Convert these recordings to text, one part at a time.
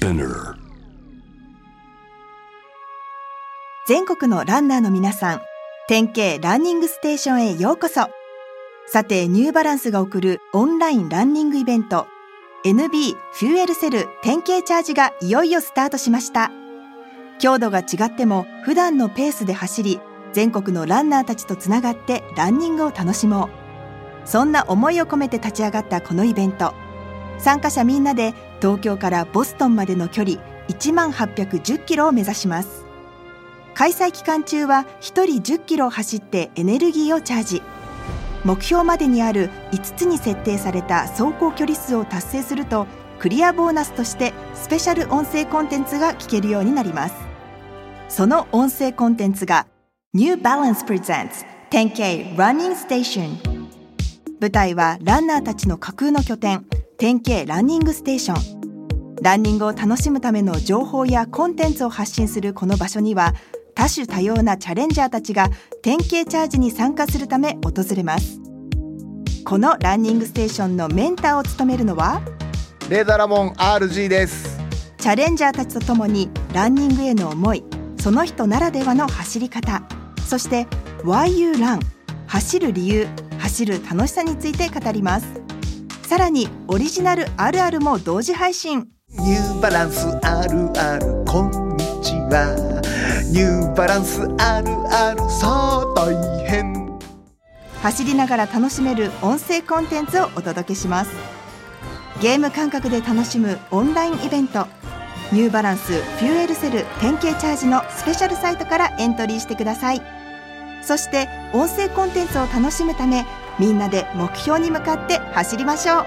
Spinner 全国のランナーの皆さん、典型ランニングステーションへようこそ。さて、ニューバランスが送るオンラインランニングイベント、NB フューエルセル典型チャージがいよいよスタートしました。強度が違っても普段のペースで走り、全国のランナーたちとつながってランニングを楽しもう。そんな思いを込めて立ち上がったこのイベント。参加者みんなで東京からボストンまでの距離1万810キロを目指します。開催期間中は1人10キロ走ってエネルギーをチャージ。目標までにある5つに設定された走行距離数を達成するとクリアボーナスとしてスペシャル音声コンテンツが聞けるようになります。その音声コンテンツが New Balance Presents 10K Running Station 舞台はランナーたちの架空の拠点 10K ランニングステーション。ランニングを楽しむための情報やコンテンツを発信するこの場所には多種多様なチャレンジャーたちが典型チャージに参加するため訪れます。このランニングステーションのメンターを務めるのはレーラモン RG です。チャレンジャーたちとともにランニングへの思いその人ならではの走り方そして Why You Run 走る理由走る楽しさについて語りますさらにオリジナルあるあるも同時配信。ニューバランスあるあるこんにちは。ニューバランスあるあるさあ大変。走りながら楽しめる音声コンテンツをお届けします。ゲーム感覚で楽しむオンラインイベント。ニューバランスフューエルセル典型チャージのスペシャルサイトからエントリーしてください。そして音声コンテンツを楽しむためみんなで目標に向かって走りましょう。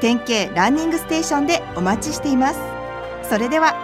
典型ランニングステーションでお待ちしています。それでは